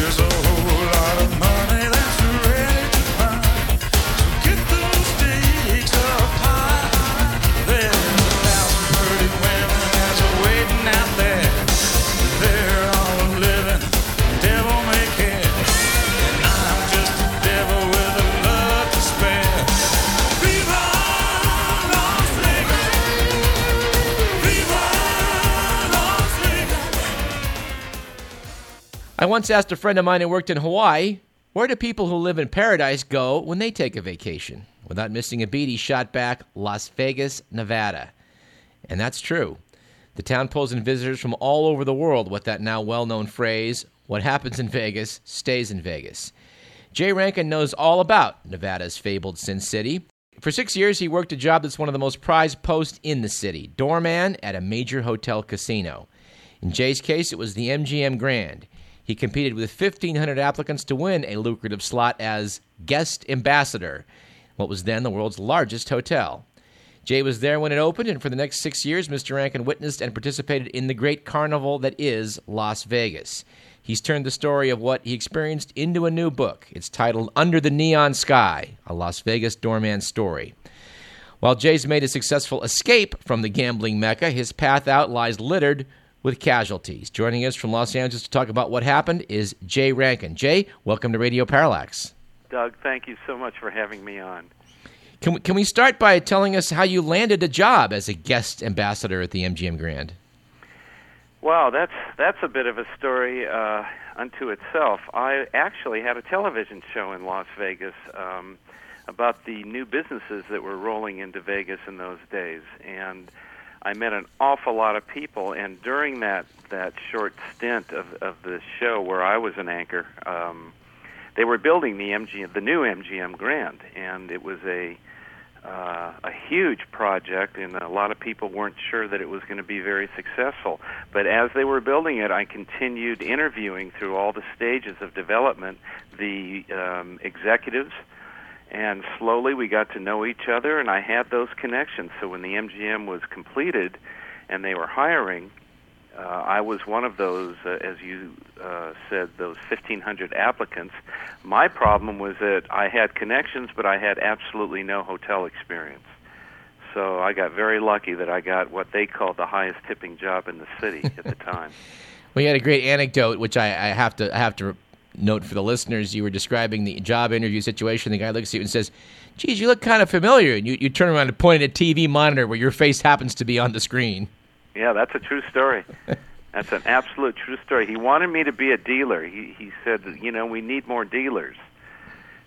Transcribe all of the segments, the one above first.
There's a whole lot I once asked a friend of mine who worked in Hawaii, where do people who live in paradise go when they take a vacation? Without missing a beat, he shot back Las Vegas, Nevada. And that's true. The town pulls in visitors from all over the world with that now well known phrase what happens in Vegas stays in Vegas. Jay Rankin knows all about Nevada's fabled Sin City. For six years, he worked a job that's one of the most prized posts in the city doorman at a major hotel casino. In Jay's case, it was the MGM Grand. He competed with 1,500 applicants to win a lucrative slot as guest ambassador, what was then the world's largest hotel. Jay was there when it opened, and for the next six years, Mr. Rankin witnessed and participated in the great carnival that is Las Vegas. He's turned the story of what he experienced into a new book. It's titled Under the Neon Sky A Las Vegas Doorman Story. While Jay's made a successful escape from the gambling mecca, his path out lies littered with casualties. Joining us from Los Angeles to talk about what happened is Jay Rankin. Jay, welcome to Radio Parallax. Doug, thank you so much for having me on. Can we, can we start by telling us how you landed a job as a guest ambassador at the MGM Grand? Wow, that's that's a bit of a story uh, unto itself. I actually had a television show in Las Vegas um, about the new businesses that were rolling into Vegas in those days, and I met an awful lot of people. And during that that short stint of of the show where I was an anchor, um, they were building the MGM, the new MGM Grand, and it was a uh, a huge project, and a lot of people weren't sure that it was going to be very successful. But as they were building it, I continued interviewing through all the stages of development the um, executives, and slowly we got to know each other, and I had those connections. So when the MGM was completed and they were hiring, uh, I was one of those, uh, as you uh, said, those 1,500 applicants. My problem was that I had connections, but I had absolutely no hotel experience. So I got very lucky that I got what they called the highest tipping job in the city at the time. Well, you had a great anecdote, which I, I have to I have to note for the listeners. You were describing the job interview situation. The guy looks at you and says, "Geez, you look kind of familiar." And you, you turn around and point at a TV monitor where your face happens to be on the screen. Yeah, that's a true story. That's an absolute true story. He wanted me to be a dealer. He he said, you know, we need more dealers.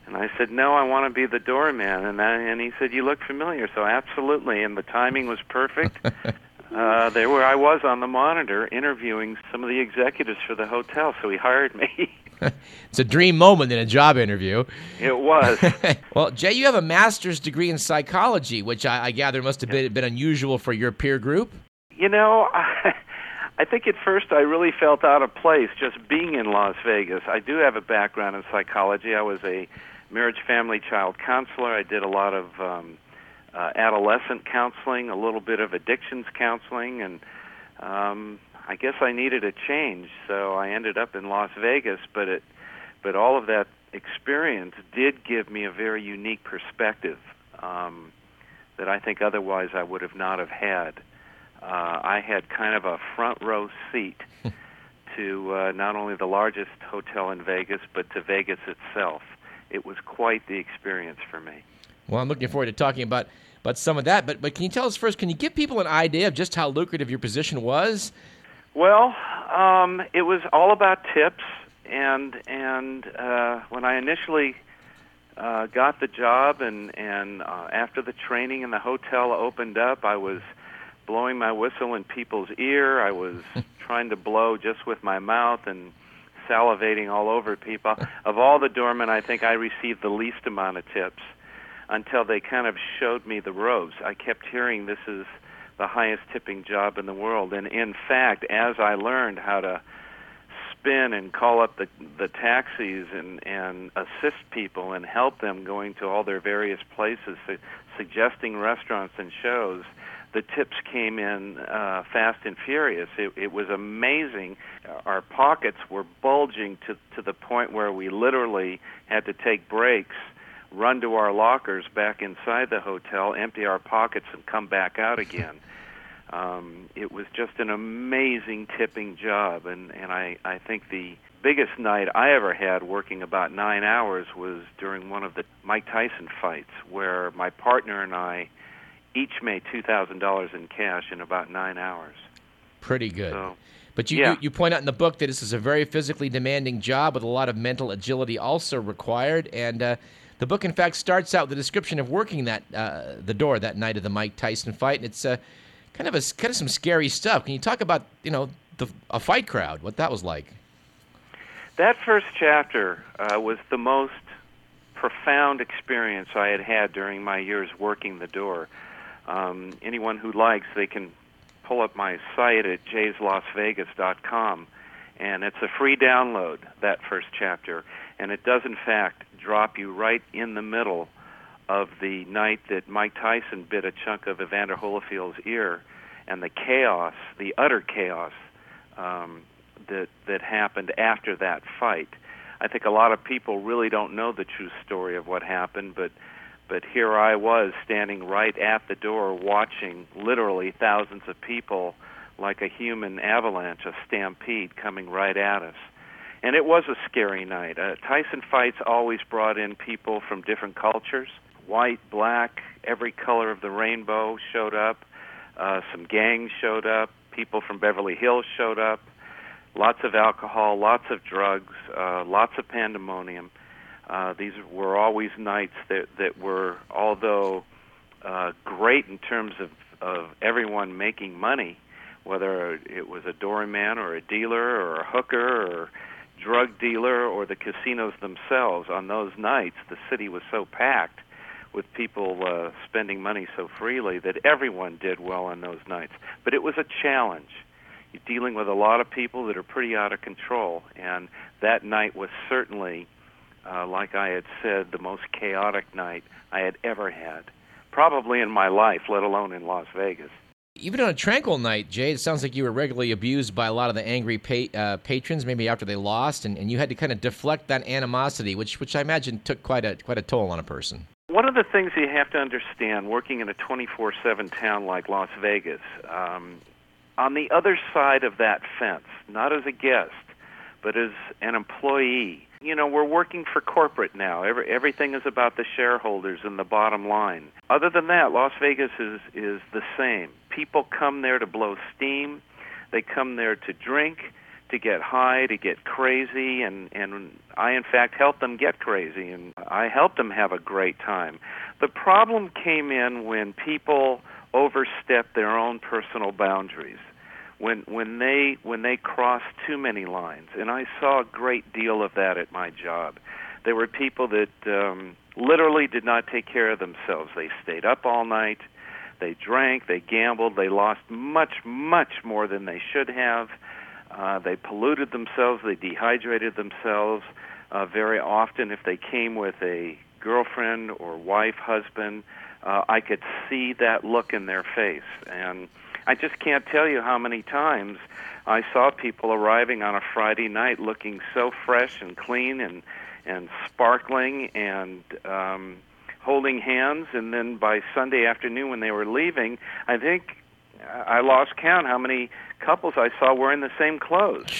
And I said, no, I want to be the doorman. And I, and he said, you look familiar. So absolutely, and the timing was perfect. uh, there where I was on the monitor interviewing some of the executives for the hotel. So he hired me. It's a dream moment in a job interview. it was. well, Jay, you have a master's degree in psychology, which I, I gather must have been, been unusual for your peer group. You know, I, I think at first I really felt out of place just being in Las Vegas. I do have a background in psychology. I was a marriage, family, child counselor. I did a lot of um, uh, adolescent counseling, a little bit of addictions counseling, and um, I guess I needed a change. So I ended up in Las Vegas. But it, but all of that experience did give me a very unique perspective um, that I think otherwise I would have not have had uh, I had kind of a front row seat to uh, not only the largest hotel in Vegas, but to Vegas itself. It was quite the experience for me. Well, I'm looking forward to talking about, about some of that. But, but can you tell us first, can you give people an idea of just how lucrative your position was? Well, um, it was all about tips, and and uh, when I initially uh, got the job, and and uh, after the training and the hotel opened up, I was blowing my whistle in people's ear. I was trying to blow just with my mouth and salivating all over people. Of all the doormen, I think I received the least amount of tips until they kind of showed me the ropes. I kept hearing this is the highest tipping job in the world, and in fact, as I learned how to spin and call up the the taxis and and assist people and help them going to all their various places, su- suggesting restaurants and shows, the tips came in uh, fast and furious. It, it was amazing. Our pockets were bulging to to the point where we literally had to take breaks, run to our lockers back inside the hotel, empty our pockets, and come back out again. um, it was just an amazing tipping job, and and I I think the biggest night I ever had working about nine hours was during one of the Mike Tyson fights, where my partner and I each made two thousand dollars in cash in about nine hours. Pretty good. So, But you, Yeah. you, you point out in the book that this is a very physically demanding job with a lot of mental agility also required. And uh, the book, in fact, starts out with a description of working that uh, the door that night of the Mike Tyson fight, and it's uh, kind of a kind of some scary stuff. Can you talk about you know the, a fight crowd? What that was like? that first chapter uh, was the most profound experience I had had during my years working the door. Um, anyone who likes, they can pull up my site at jayslasvegas.com, and it's a free download, that first chapter. And it does, in fact, drop you right in the middle of the night that Mike Tyson bit a chunk of Evander Holyfield's ear and the chaos, the utter chaos um, that, that happened after that fight. I think a lot of people really don't know the true story of what happened, but but here I was standing right at the door watching literally thousands of people like a human avalanche, a stampede coming right at us. And it was a scary night. Uh, Tyson fights always brought in people from different cultures white, black, every color of the rainbow showed up. Uh, some gangs showed up. People from Beverly Hills showed up. Lots of alcohol, lots of drugs, uh, lots of pandemonium. Uh, these were always nights that that were, although uh, great in terms of of everyone making money, whether it was a doorman or a dealer or a hooker or drug dealer or the casinos themselves. On those nights, the city was so packed with people uh, spending money so freely that everyone did well on those nights. But it was a challenge. You're dealing with a lot of people that are pretty out of control, and that night was certainly, uh, like I had said, the most chaotic night I had ever had, probably in my life, let alone in Las Vegas. Even on a tranquil night, Jay, it sounds like you were regularly abused by a lot of the angry pa- uh, patrons, maybe after they lost, and, and you had to kind of deflect that animosity, which which I imagine took quite a quite a toll on a person. One of the things you have to understand working in a 24 7 town like Las Vegas, um, on the other side of that fence, not as a guest, but as an employee, you know, we're working for corporate now. Every, everything is about the shareholders and the bottom line. Other than that, Las Vegas is, is the same. People come there to blow steam, they come there to drink, to get high, to get crazy, and, and I, in fact, helped them get crazy, and I helped them have a great time. The problem came in when people overstepped their own personal boundaries when when they when they crossed too many lines and i saw a great deal of that at my job. There were people that um literally did not take care of themselves. They stayed up all night they drank they gambled they lost much much more than they should have. Uh they polluted themselves they dehydrated themselves uh very often if they came with a girlfriend or wife husband uh i could see that look in their face. And I just can't tell you how many times I saw people arriving on a Friday night looking so fresh and clean and and sparkling and um holding hands and then by Sunday afternoon when they were leaving, I think I lost count how many couples I saw wearing the same clothes.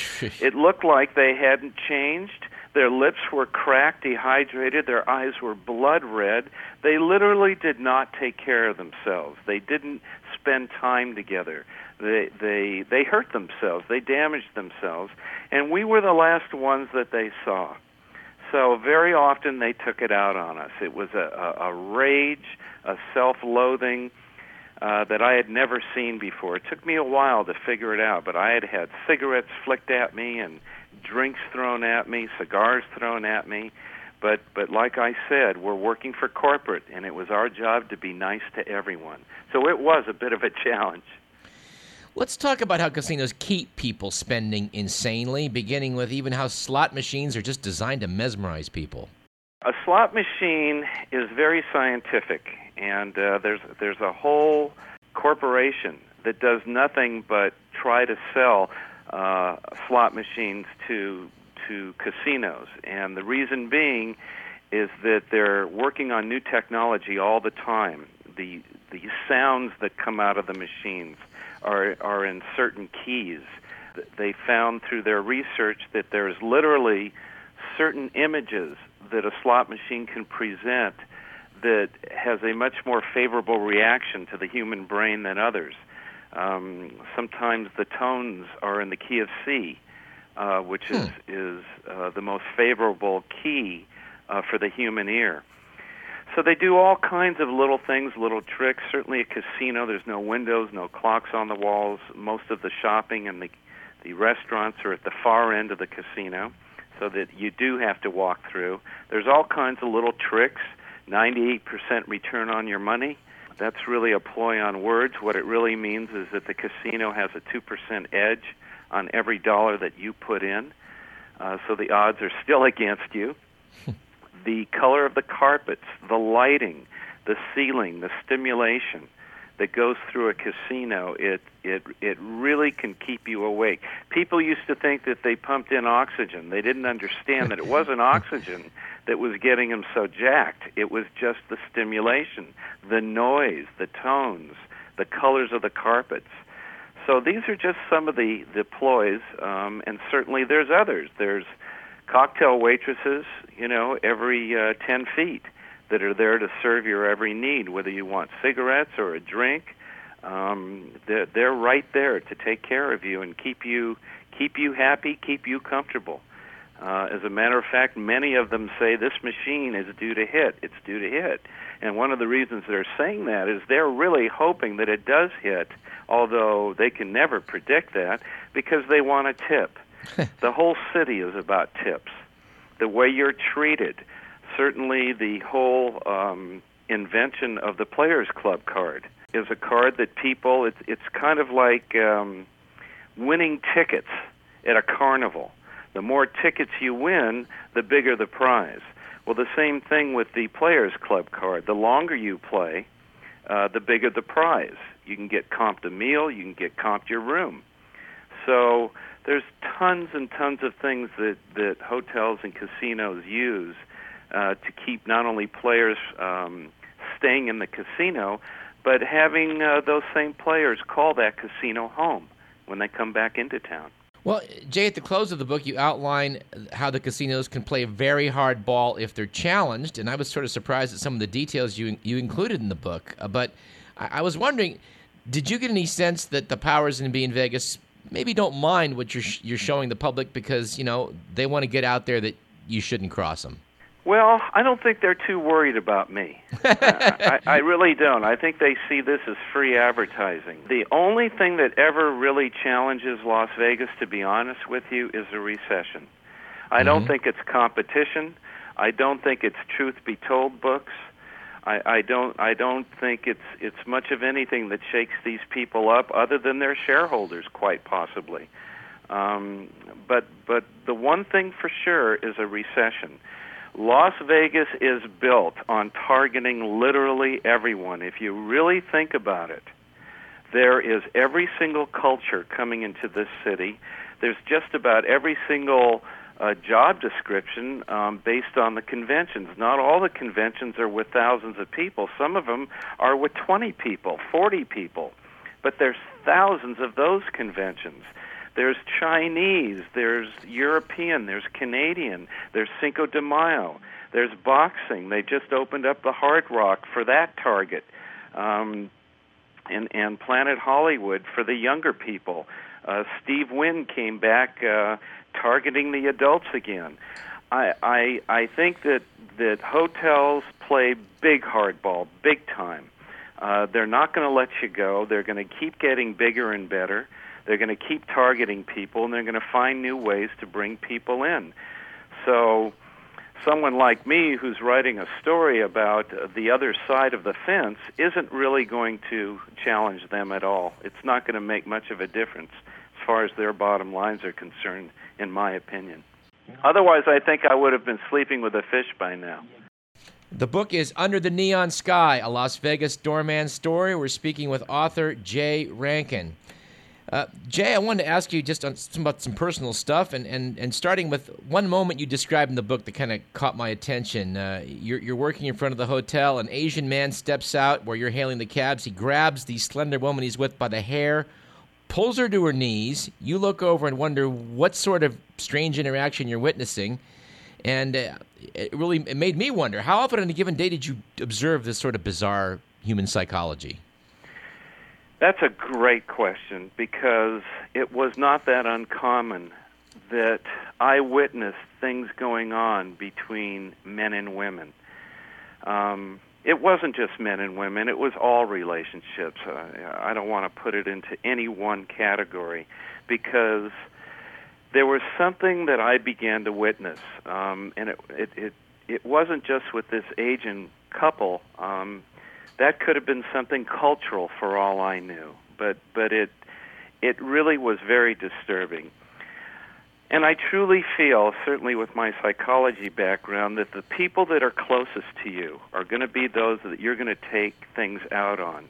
It looked like they hadn't changed. Their lips were cracked, dehydrated, their eyes were blood red. They literally did not take care of themselves. They didn't spend time together. They they they hurt themselves. They damaged themselves, and we were the last ones that they saw. So very often they took it out on us. It was a, a, a rage, a self-loathing uh, that I had never seen before. It took me a while to figure it out, but I had had cigarettes flicked at me and drinks thrown at me, cigars thrown at me. But but like I said, we're working for corporate, and it was our job to be nice to everyone. So it was a bit of a challenge. Let's talk about how casinos keep people spending insanely, beginning with even how slot machines are just designed to mesmerize people. A slot machine is very scientific, and uh, there's there's a whole corporation that does nothing but try to sell uh, slot machines to to casinos, and the reason being is that they're working on new technology all the time. The the sounds that come out of the machines are are in certain keys. They found through their research that there's literally certain images that a slot machine can present that has a much more favorable reaction to the human brain than others. Um, sometimes the tones are in the key of C, uh, which is is uh, the most favorable key uh, for the human ear. So they do all kinds of little things, little tricks. Certainly, a casino. There's no windows, no clocks on the walls. Most of the shopping and the the restaurants are at the far end of the casino, so that you do have to walk through. There's all kinds of little tricks. 98% return on your money. That's really a ploy on words. What it really means is that the casino has a 2% edge on every dollar that you put in. Uh, so the odds are still against you. the color of the carpets, the lighting, the ceiling, the stimulation that goes through a casino, it it it really can keep you awake. People used to think that they pumped in oxygen. They didn't understand that it wasn't oxygen that was getting them so jacked. It was just the stimulation, the noise, the tones, the colors of the carpets. So these are just some of the the ploys, um, and certainly there's others. There's cocktail waitresses, you know, every uh, ten feet that are there to serve your every need, whether you want cigarettes or a drink. Um, they're, they're right there to take care of you and keep you keep you happy, keep you comfortable. Uh, as a matter of fact, many of them say this machine is due to hit. It's due to hit. And one of the reasons they're saying that is they're really hoping that it does hit, although they can never predict that because they want a tip. the whole city is about tips. The way you're treated. Certainly, the whole um, invention of the Players Club card is a card that people, it's, it's kind of like um, winning tickets at a carnival the more tickets you win, the bigger the prize. Well, the same thing with the Players Club card. The longer you play, uh, the bigger the prize. You can get comped a meal, you can get comped your room. So there's tons and tons of things that, that hotels and casinos use uh, to keep not only players um, staying in the casino, but having uh, those same players call that casino home when they come back into town. Well, Jay, at the close of the book, you outline how the casinos can play a very hard ball if they're challenged, and I was sort of surprised at some of the details you you included in the book. Uh, but I, I was wondering, did you get any sense that the powers in be in Vegas maybe don't mind what you're you're showing the public because you know they want to get out there that you shouldn't cross them? Well, I don't think they're too worried about me. uh, I, I really don't. I think they see this as free advertising. The only thing that ever really challenges Las Vegas, to be honest with you, is a recession. I mm-hmm. don't think it's competition. I don't think it's truth be told books. I, I don't. I don't think it's it's much of anything that shakes these people up, other than their shareholders, quite possibly. Um, but but the one thing for sure is a recession Las Vegas is built on targeting literally everyone. If you really think about it, there is every single culture coming into this city. There's just about every single uh, job description um, based on the conventions. Not all the conventions are with thousands of people. Some of them are with 20 people, 40 people. But there's thousands of those conventions. There's Chinese, there's European, there's Canadian, there's Cinco de Mayo, there's boxing. They just opened up the Hard Rock for that target, um, and and Planet Hollywood for the younger people. Uh, Steve Wynn came back uh, targeting the adults again. I I I think that that hotels play big hardball, big time. Uh, they're not going to let you go. They're going to keep getting bigger and better. They're going to keep targeting people, and they're going to find new ways to bring people in. So, someone like me who's writing a story about the other side of the fence isn't really going to challenge them at all. It's not going to make much of a difference as far as their bottom lines are concerned, in my opinion. Otherwise, I think I would have been sleeping with a fish by now. The book is Under the Neon Sky, a Las Vegas doorman story. We're speaking with author Jay Rankin. Uh, Jay, I wanted to ask you just on some, about some personal stuff, and, and, and starting with one moment you described in the book that kind of caught my attention. Uh, you're, you're working in front of the hotel. An Asian man steps out where you're hailing the cabs. He grabs the slender woman he's with by the hair, pulls her to her knees. You look over and wonder what sort of strange interaction you're witnessing. And uh, it really it made me wonder how often on a given day did you observe this sort of bizarre human psychology? That's a great question because it was not that uncommon that I witnessed things going on between men and women. Um, it wasn't just men and women, it was all relationships. Uh, I don't want to put it into any one category because there was something that I began to witness, um, and it, it, it, it wasn't just with this Asian couple. Um, that could have been something cultural for all I knew, but but it it really was very disturbing. And I truly feel, certainly with my psychology background, that the people that are closest to you are going to be those that you're going to take things out on.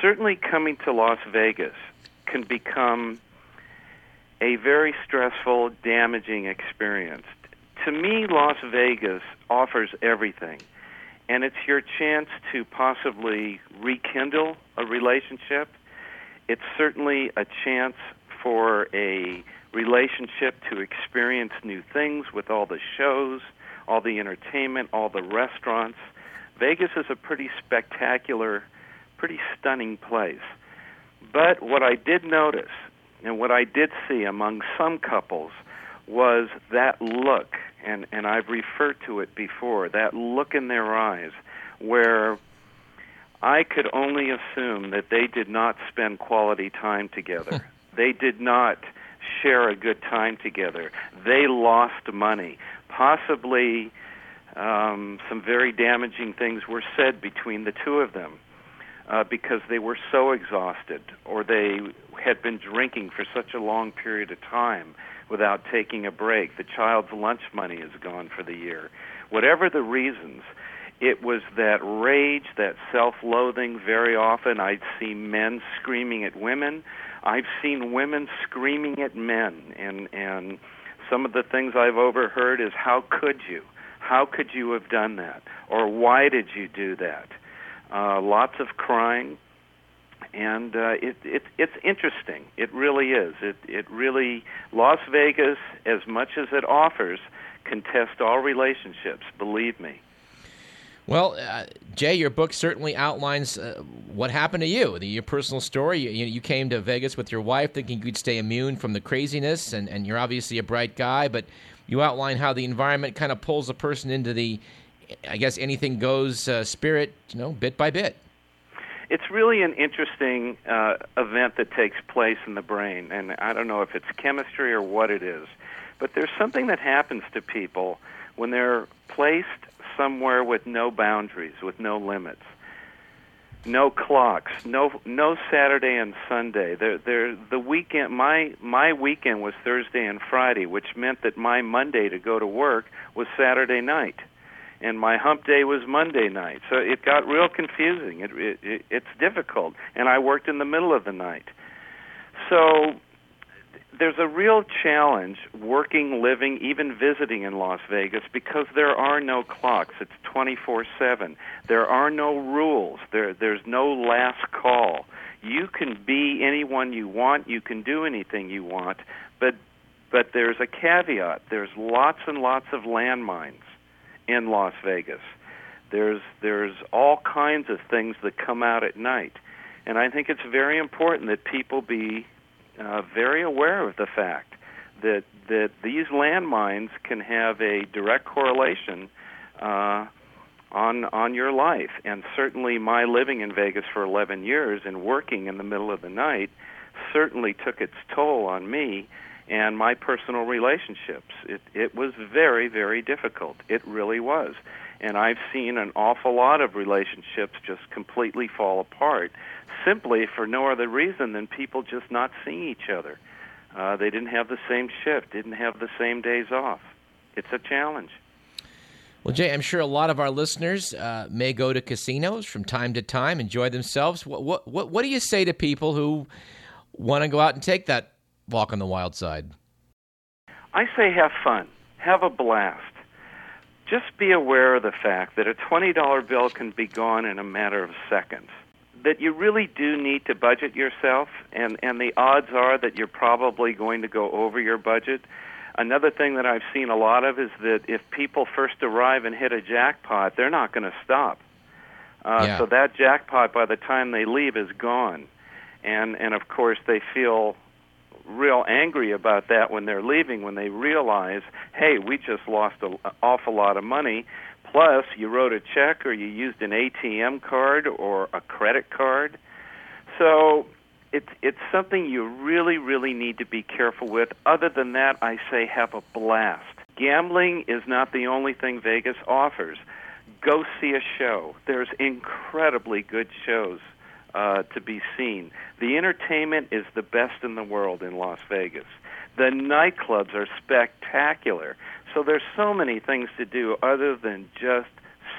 Certainly, coming to Las Vegas can become a very stressful, damaging experience. To me, Las Vegas offers everything and it's your chance to possibly rekindle a relationship. It's certainly a chance for a relationship to experience new things with all the shows, all the entertainment, all the restaurants. Vegas is a pretty spectacular, pretty stunning place. But what I did notice and what I did see among some couples was that look and and I've referred to it before. That look in their eyes, where I could only assume that they did not spend quality time together. they did not share a good time together. They lost money. Possibly um, some very damaging things were said between the two of them uh, because they were so exhausted or they had been drinking for such a long period of time without taking a break. The child's lunch money is gone for the year. Whatever the reasons, it was that rage, that self loathing. Very often I'd see men screaming at women. I've seen women screaming at men and and some of the things I've overheard is how could you? How could you have done that? Or why did you do that? Uh, lots of crying, and uh, it, it it's interesting. It really is. It it really Las Vegas, as much as it offers, can test all relationships. Believe me. Well, uh, Jay, your book certainly outlines uh, what happened to you, the, your personal story. You, you, came to Vegas with your wife thinking you'd stay immune from the craziness, and, and you're obviously a bright guy, but you outline how the environment kind of pulls a person into the, I guess, anything goes uh, spirit, you know, bit by bit it's really an interesting uh, event that takes place in the brain, and I don't know if it's chemistry or what it is, but there's something that happens to people when they're placed somewhere with no boundaries, with no limits, no clocks, no no Saturday and Sunday. There, there, the weekend. My my weekend was Thursday and Friday, which meant that my Monday to go to work was Saturday night and my hump day was Monday night. So it got real confusing. It, it, it it's difficult, and I worked in the middle of the night. So there's a real challenge working, living, even visiting in Las Vegas because there are no clocks. It's 24/7. There are no rules. There there's no last call. You can be anyone you want. You can do anything you want, but but there's a caveat. There's lots and lots of landmines in Las Vegas. There's there's all kinds of things that come out at night, and I think it's very important that people be uh, very aware of the fact that that these landmines can have a direct correlation uh, on on your life. And certainly, my living in Vegas for 11 years and working in the middle of the night certainly took its toll on me and my personal relationships. It it was very very difficult. It really was. And I've seen an awful lot of relationships just completely fall apart simply for no other reason than people just not seeing each other. Uh, they didn't have the same shift, didn't have the same days off. It's a challenge. Well, Jay, I'm sure a lot of our listeners uh, may go to casinos from time to time, enjoy themselves. What, what, what, what do you say to people who want to go out and take that walk on the wild side? I say have fun, have a blast. Just be aware of the fact that a $20 bill can be gone in a matter of seconds. That you really do need to budget yourself, and, and the odds are that you're probably going to go over your budget. Another thing that I've seen a lot of is that if people first arrive and hit a jackpot, they're not going to stop. Uh, Yeah. So that jackpot, by the time they leave, is gone, and and of course they feel real angry about that when they're leaving when they realize, hey, we just lost an awful lot of money. Plus, you wrote a check or you used an ATM card or a credit card. So it's it's something you really really need to be careful with. Other than that, I say have a blast. Gambling is not the only thing Vegas offers. Go see a show. There's incredibly good shows uh, to be seen. The entertainment is the best in the world in Las Vegas. The nightclubs are spectacular. So there's so many things to do other than just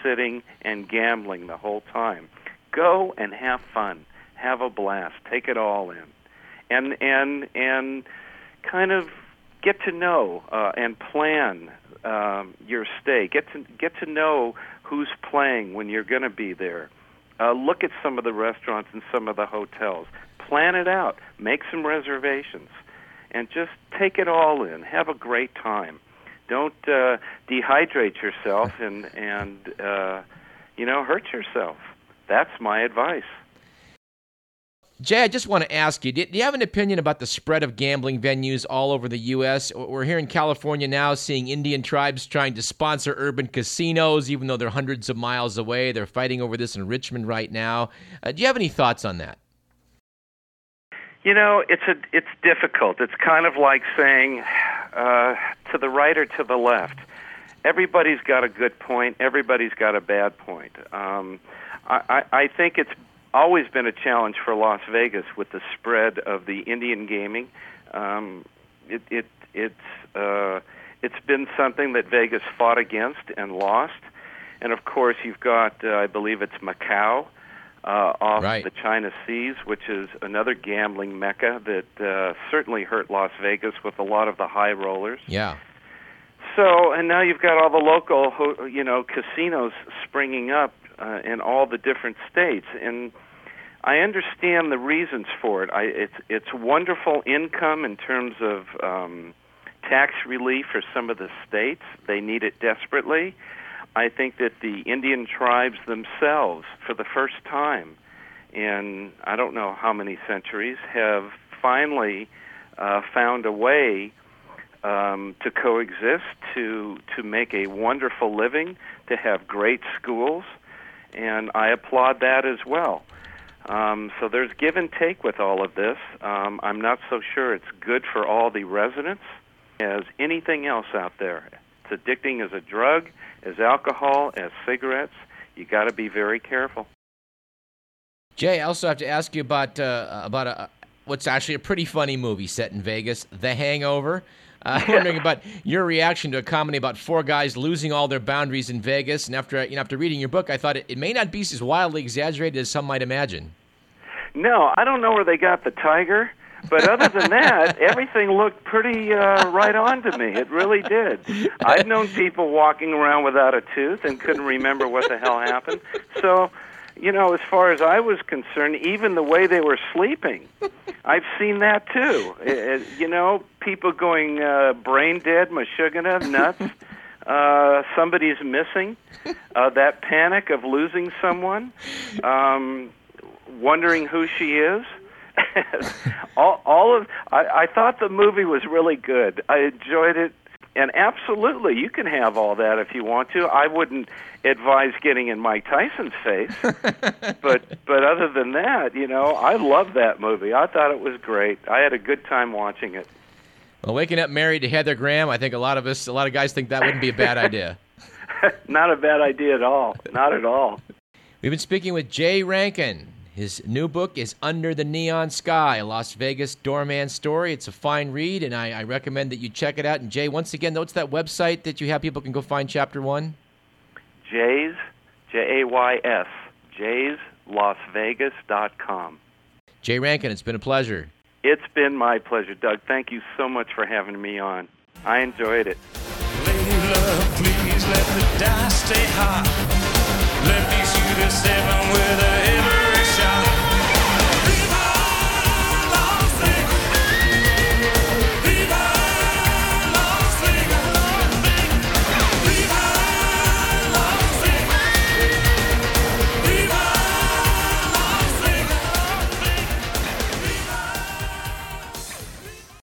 sitting and gambling the whole time. Go and have fun. Have a blast. Take it all in. And and and kind of get to know uh, and plan um, your stay. Get to get to know who's playing when you're going to be there. Uh, look at some of the restaurants and some of the hotels. Plan it out. Make some reservations, and just take it all in. Have a great time. Don't uh, dehydrate yourself and and uh, you know hurt yourself. That's my advice. Jay, I just want to ask you do you have an opinion about the spread of gambling venues all over the U.S.? We're here in California now seeing Indian tribes trying to sponsor urban casinos, even though they're hundreds of miles away. They're fighting over this in Richmond right now. Uh, do you have any thoughts on that? You know, it's a it's difficult. It's kind of like saying uh, to the right or to the left. Everybody's got a good point. Everybody's got a bad point. Um, I, I, I think it's always been a challenge for Las Vegas with the spread of the Indian gaming. Um, it, it it's uh, it's been something that Vegas fought against and lost. And of course, you've got uh, I believe it's Macau uh, off Right. the China Seas, which is another gambling mecca that uh, certainly hurt Las Vegas with a lot of the high rollers. Yeah. So, and now you've got all the local, ho- you know, casinos springing up uh, in all the different states, and I understand the reasons for it. I, it's it's wonderful income in terms of um, tax relief for some of the states. They need it desperately. I think that the Indian tribes themselves, for the first time in I don't know how many centuries, have finally uh, found a way um, to coexist, to to make a wonderful living, to have great schools, and I applaud that as well. Um, so there's give and take with all of this. Um, I'm not so sure it's good for all the residents as anything else out there. It's addicting as a drug, as alcohol, as cigarettes. You got to be very careful. Jay, I also have to ask you about uh, about a, what's actually a pretty funny movie set in Vegas, The Hangover. Uh, I'm wondering about your reaction to a comedy about four guys losing all their boundaries in Vegas. And after you know, after reading your book, I thought it, it may not be as wildly exaggerated as some might imagine. No, I don't know where they got the tiger, but other than that, everything looked pretty uh, right on to me. It really did. I've known people walking around without a tooth and couldn't remember what the hell happened. So, you know, as far as I was concerned, even the way they were sleeping, I've seen that too. It, it- you know, people going uh, brain dead, mashugana, nuts. Uh, somebody's missing. Uh, that panic of losing someone. Um, wondering who she is. all, all of I, I thought the movie was really good. I enjoyed it, and absolutely, you can have all that if you want to. I wouldn't advise getting in Mike Tyson's face, but but other than that, you know, I love that movie. I thought it was great. I had a good time watching it. Well, waking up married to Heather Graham, I think a lot of us, a lot of guys think that wouldn't be a bad idea. Not a bad idea at all. Not at all. We've been speaking with Jay Rankin. His new book is Under the Neon Sky, a Las Vegas doorman story. It's a fine read, and I, I recommend that you check it out. And Jay, once again, what's that website that you have people can go find chapter one? Jays, J A Y S, jayslasvegas.com. Jay Rankin, it's been a pleasure. It's been my pleasure, Doug. Thank you so much for having me on. I enjoyed it. Lady love, please let the die stay high. Let me shoot a seven with a